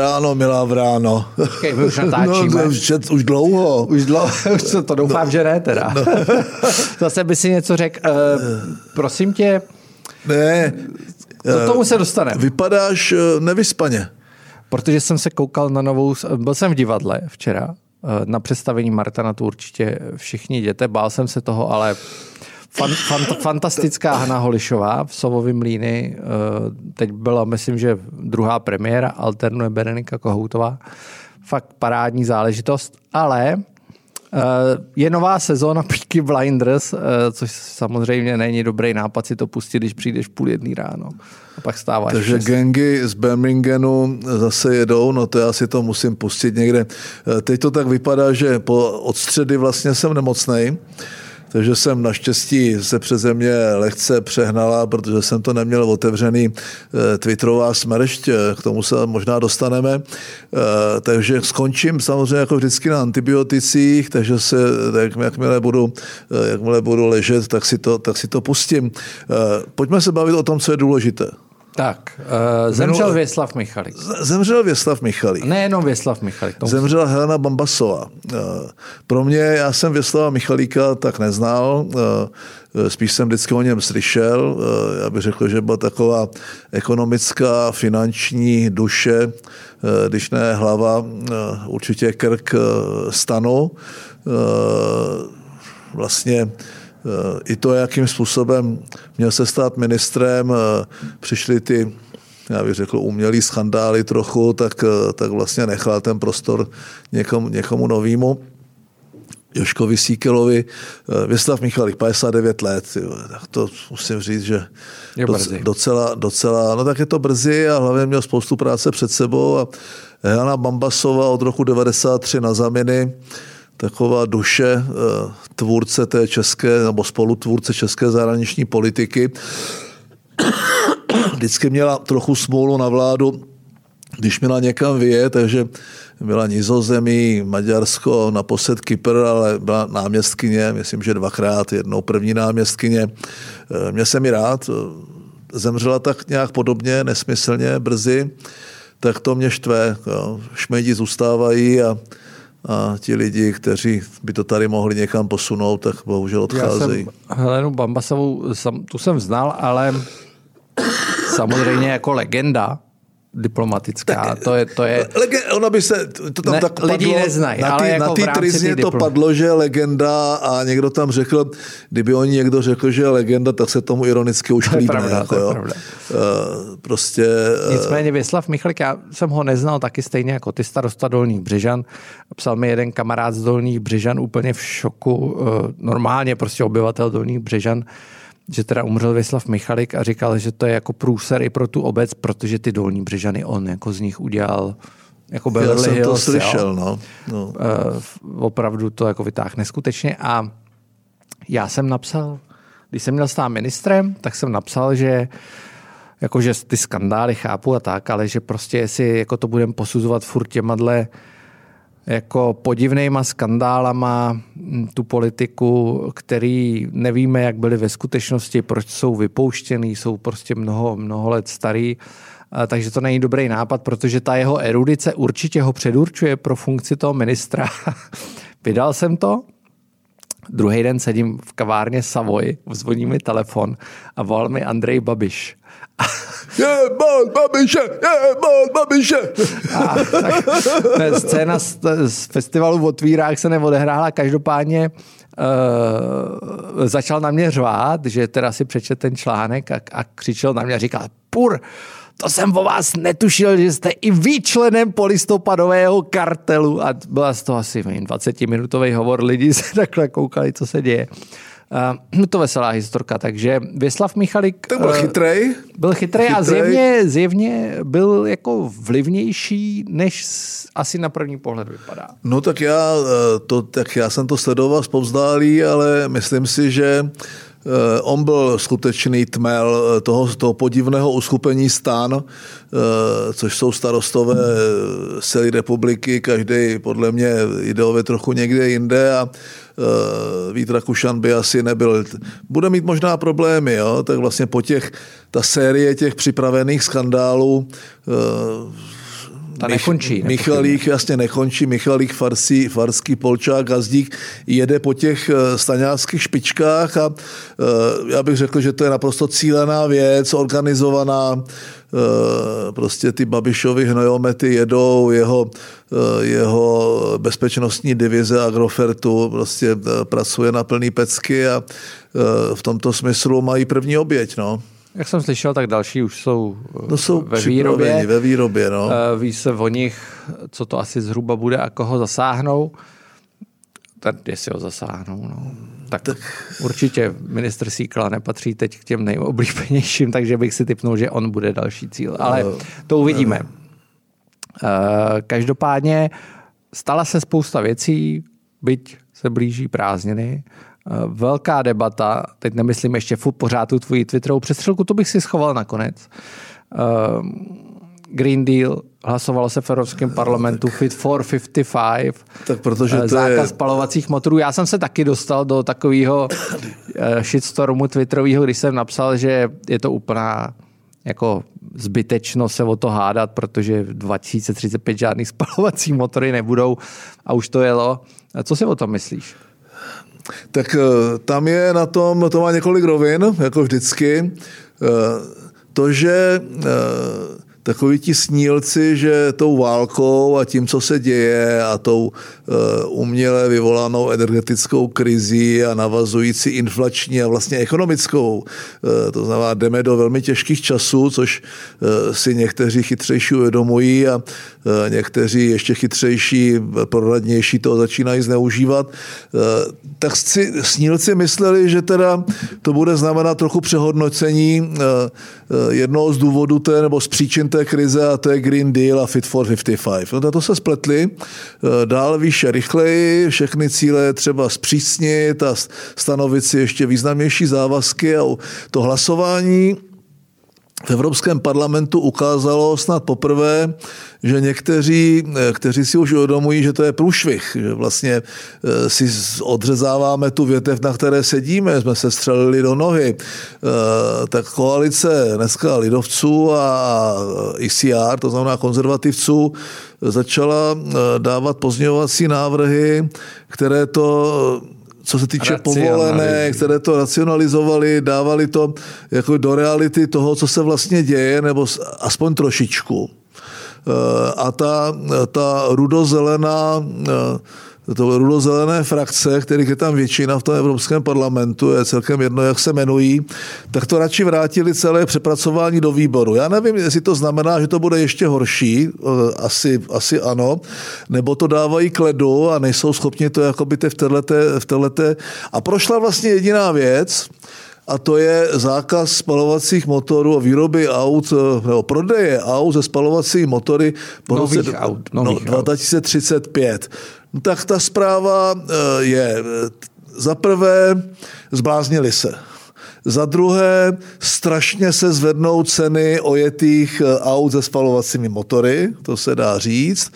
Ráno, milá vráno. Okay, my už natáčíme. No, už, už dlouho. Už dlouho, už to, to doufám, no, že ne teda. No. Zase by si něco řekl. Uh, prosím tě, ne. K tomu se dostane. Vypadáš eh, nevyspaně. Protože jsem se koukal na novou, byl jsem v divadle včera, eh, na představení Marta, na to určitě všichni jděte, bál jsem se toho, ale fan, fan, fantastická Hana Holišová v Sovovým mlíny, eh, teď byla, myslím, že druhá premiéra, alternuje Berenika Kohoutová, fakt parádní záležitost, ale je nová sezóna Peaky Blinders, což samozřejmě není dobrý nápad si to pustit, když přijdeš půl jedný ráno a pak stáváš. Takže gengy z Birminghamu zase jedou, no to já si to musím pustit někde. Teď to tak vypadá, že po od středy vlastně jsem nemocnej, takže jsem naštěstí se přeze mě lehce přehnala, protože jsem to neměl otevřený eh, Twitterová smršť, eh, k tomu se možná dostaneme. Eh, takže skončím samozřejmě jako vždycky na antibioticích, takže se, jak, jakmile, budu, jakmile budu ležet, tak si, to, tak si to pustím. Pojďme se bavit o tom, co je důležité. Tak, uh, zemřel Věslav Michalik. Zemřel Věslav Michalik. Nejenom Věslav Michalik. Zemřela Helena Bambasová. Uh, pro mě, já jsem Věslava Michalíka tak neznal, uh, spíš jsem vždycky o něm slyšel. Uh, já bych řekl, že byla taková ekonomická, finanční duše, uh, když ne hlava, uh, určitě krk uh, stanu. Uh, vlastně i to, jakým způsobem měl se stát ministrem, přišly ty já bych řekl, umělý schandály trochu, tak, tak vlastně nechal ten prostor někomu, někomu novýmu. Joškovi Síkelovi, Věslav Michalik, 59 let, tak to musím říct, že je docela, docela, no tak je to brzy a hlavně měl spoustu práce před sebou a Jana Bambasova od roku 93 na zaminy, taková duše eh, tvůrce té české, nebo spolutvůrce české zahraniční politiky. Vždycky měla trochu smůlu na vládu, když měla někam vyjet, takže byla Nizozemí, Maďarsko, naposled Kypr, ale byla náměstkyně, myslím, že dvakrát, jednou první náměstkyně. Eh, Mě se mi rád, zemřela tak nějak podobně, nesmyslně, brzy, tak to mě štve. Šmejdi zůstávají a a ti lidi, kteří by to tady mohli někam posunout, tak bohužel odcházejí. Já jsem Helenu Bambasovou, tu jsem znal, ale samozřejmě jako legenda, diplomatická. Tak, to je, to je... Lege, ona by se, to tam ne, tak lidi padlo, neznají, na ale jako trizně to padlo, že je legenda a někdo tam řekl, kdyby oni někdo řekl, že je legenda, tak se tomu ironicky už líbne. Pravda, jako, to je pravda. Uh, prostě... Uh, Nicméně Věslav Michalik, já jsem ho neznal taky stejně jako ty starosta Dolních Břežan. Psal mi jeden kamarád z Dolních Břežan úplně v šoku, uh, normálně prostě obyvatel Dolních Břežan, že teda umřel Věslav Michalik a říkal, že to je jako průser i pro tu obec, protože ty dolní břežany on jako z nich udělal jako Beverly Já jsem Hills, to slyšel, no. no. Uh, opravdu to jako vytáh neskutečně a já jsem napsal, když jsem měl stát ministrem, tak jsem napsal, že jakože ty skandály chápu a tak, ale že prostě jestli jako to budeme posuzovat furt těma dle jako podivnýma skandálama tu politiku, který nevíme, jak byly ve skutečnosti, proč jsou vypouštěný, jsou prostě mnoho, mnoho let starý. Takže to není dobrý nápad, protože ta jeho erudice určitě ho předurčuje pro funkci toho ministra. Vydal jsem to, Druhý den sedím v kavárně Savoy, zvoní mi telefon a volal mi Andrej Babiš. Je bol Babiše, je bol Babiše. A, tak, scéna z, z festivalu v otvírách se neodehrála, každopádně uh, začal na mě řvát, že teda si přečet ten článek a, a křičel na mě a říkal, pur, to jsem o vás netušil, že jste i vy členem polistopadového kartelu. A byla z toho asi 20-minutový hovor, lidi se takhle koukali, co se děje. Uh, to veselá historka, takže Věslav Michalik... Tak byl uh, chytrej. Byl chytrej, chytrej a zjevně, zjevně byl jako vlivnější, než asi na první pohled vypadá. No tak já, eh, to, tak já jsem to sledoval zpovzdálí, ale myslím si, že on byl skutečný tmel toho, toho podivného uskupení stan, což jsou starostové celé republiky, každý podle mě ideově trochu někde jinde a Vít Rakušan by asi nebyl. Bude mít možná problémy, jo? tak vlastně po těch, ta série těch připravených skandálů Ta nekončí. Michalík jasně nekončí, Michalík, Farsí, Farský, Polčák, Gazdík jede po těch eh, staňáckých špičkách a já bych řekl, že to je naprosto cílená věc, organizovaná, prostě ty Babišovy hnojomety jedou, jeho, jeho bezpečnostní divize Agrofertu prostě pracuje na plný pecky a v tomto smyslu mají první oběť. No. Jak jsem slyšel, tak další už jsou, no jsou ve výrobě. Ve výrobě no. Ví se o nich, co to asi zhruba bude a koho zasáhnou. Tak jestli ho zasáhnou, no. Tak, tak určitě ministr Síkla nepatří teď k těm nejoblíbenějším, takže bych si typnul, že on bude další cíl. Ale no, to uvidíme. No. Každopádně stala se spousta věcí, byť se blíží prázdniny. Eh, velká debata, teď nemyslím ještě furt pořád tu tvoji Twitterovou přestřelku, to bych si schoval nakonec. Eh, Green Deal, hlasovalo se v Evropském parlamentu Fit for 55, tak protože eh, to zákaz je... spalovacích motorů. Já jsem se taky dostal do takového shitstormu Twitterového, když jsem napsal, že je to úplná jako zbytečno se o to hádat, protože v 2035 žádný spalovací motory nebudou a už to jelo. A co si o tom myslíš? Tak eh, tam je na tom, to má několik rovin, jako vždycky. Eh, to, že eh, takoví ti snílci, že tou válkou a tím, co se děje a tou uh, uměle vyvolanou energetickou krizí a navazující inflační a vlastně ekonomickou, uh, to znamená, jdeme do velmi těžkých časů, což uh, si někteří chytřejší uvědomují a někteří ještě chytřejší, proradnější to začínají zneužívat, tak si snílci mysleli, že teda to bude znamenat trochu přehodnocení jednoho z důvodů té, nebo z příčin té krize a to je Green Deal a Fit for 55. No, to se spletli. Eh, dál výše rychleji, všechny cíle třeba zpřísnit a stanovit si ještě významnější závazky a to hlasování v Evropském parlamentu ukázalo snad poprvé, že někteří, eh, kteří si už uvědomují, že to je průšvih, že vlastně eh, si odřezáváme tu větev, na které sedíme, jsme se střelili do nohy, eh, tak koalice dneska lidovců a ICR, to znamená konzervativců, začala dávat pozměňovací návrhy, které to co se týče povolené, které to racionalizovali, dávali to jako do reality toho, co se vlastně děje, nebo aspoň trošičku. Eh, a ta, ta rudozelená eh, to rudozelené frakce, kterých je tam většina v tom Evropském parlamentu, je celkem jedno, jak se jmenují, tak to radši vrátili celé přepracování do výboru. Já nevím, jestli to znamená, že to bude ještě horší, eh, asi, asi ano, nebo to dávají k ledu a nejsou schopni to jakoby v této, v této. A prošla vlastně jediná věc, a to je zákaz spalovacích motorů a výroby aut, eh, nebo prodeje aut ze spalovacími motory po nových roce aut, nových no, 2035. No, tak ta zpráva eh, je eh, za prvé zbláznili se. Za druhé, strašně se zvednou ceny ojetých aut se spalovacími motory, to se dá říct.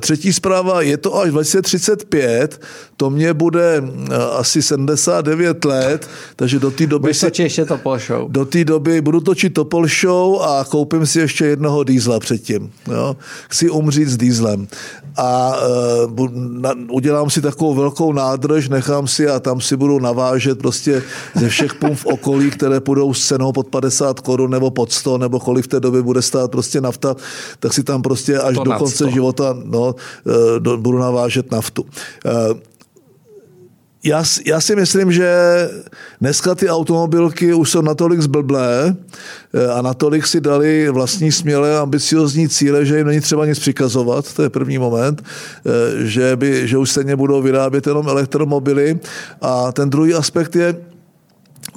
Třetí zpráva, je to až 2035, to mě bude eh, asi 79 let, takže do té doby... Budeš točit ještě Topol Show. Do té doby budu točit Topol Show a koupím si ještě jednoho dýzla předtím. Jo? Chci umřít s dýzlem. A uh, na, udělám si takovou velkou nádrž, nechám si a tam si budu navážet prostě ze všech pum v okolí, které půjdou s cenou pod 50 korun nebo pod 100, nebo kolik v té době bude stát prostě nafta, tak si tam prostě až do konce 100. života no, uh, do, budu navážet naftu. Uh, já, já si myslím, že dneska ty automobilky už jsou natolik zblblé eh, a natolik si dali vlastní smělé ambiciozní cíle, že jim není třeba nic přikazovat, to je první moment, eh, že, by, že už stejně budou vyrábět jenom elektromobily. A ten druhý aspekt je,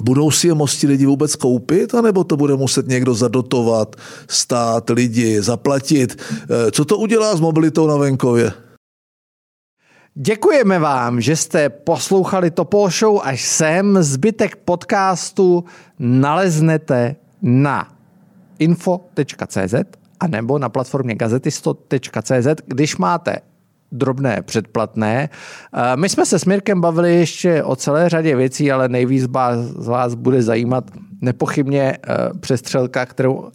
Budou si je moci lidi vůbec koupit, anebo to bude muset někdo zadotovat, stát, lidi, zaplatit? Eh, co to udělá s mobilitou na venkově? Děkujeme vám, že jste poslouchali Topol Show až sem. Zbytek podcastu naleznete na info.cz a nebo na platformě gazetisto.cz, když máte drobné předplatné. Eh, my jsme se s Mirkem bavili ještě o celé řadě věcí, ale nejvíc z vás bude zajímat nepochybně uh, přestřelka, kterou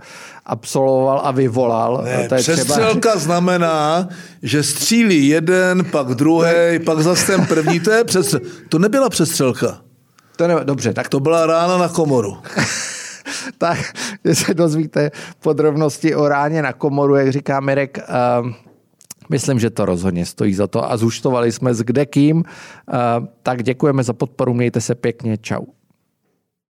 absolvoval a vyvolal. Ne, to je přestřelka třeba... znamená, že střílí jeden, pak druhý, pak zase ten první. To je přestřelka. To nebyla přestřelka. To ne, dobře, tak to byla rána na komoru. tak, že se dozvíte podrobnosti o ráně na komoru, jak říká Mirek, uh, Myslím, že to rozhodně stojí za to a zúčtovali jsme s kdekým. Uh, tak děkujeme za podporu, mějte se pěkně, čau.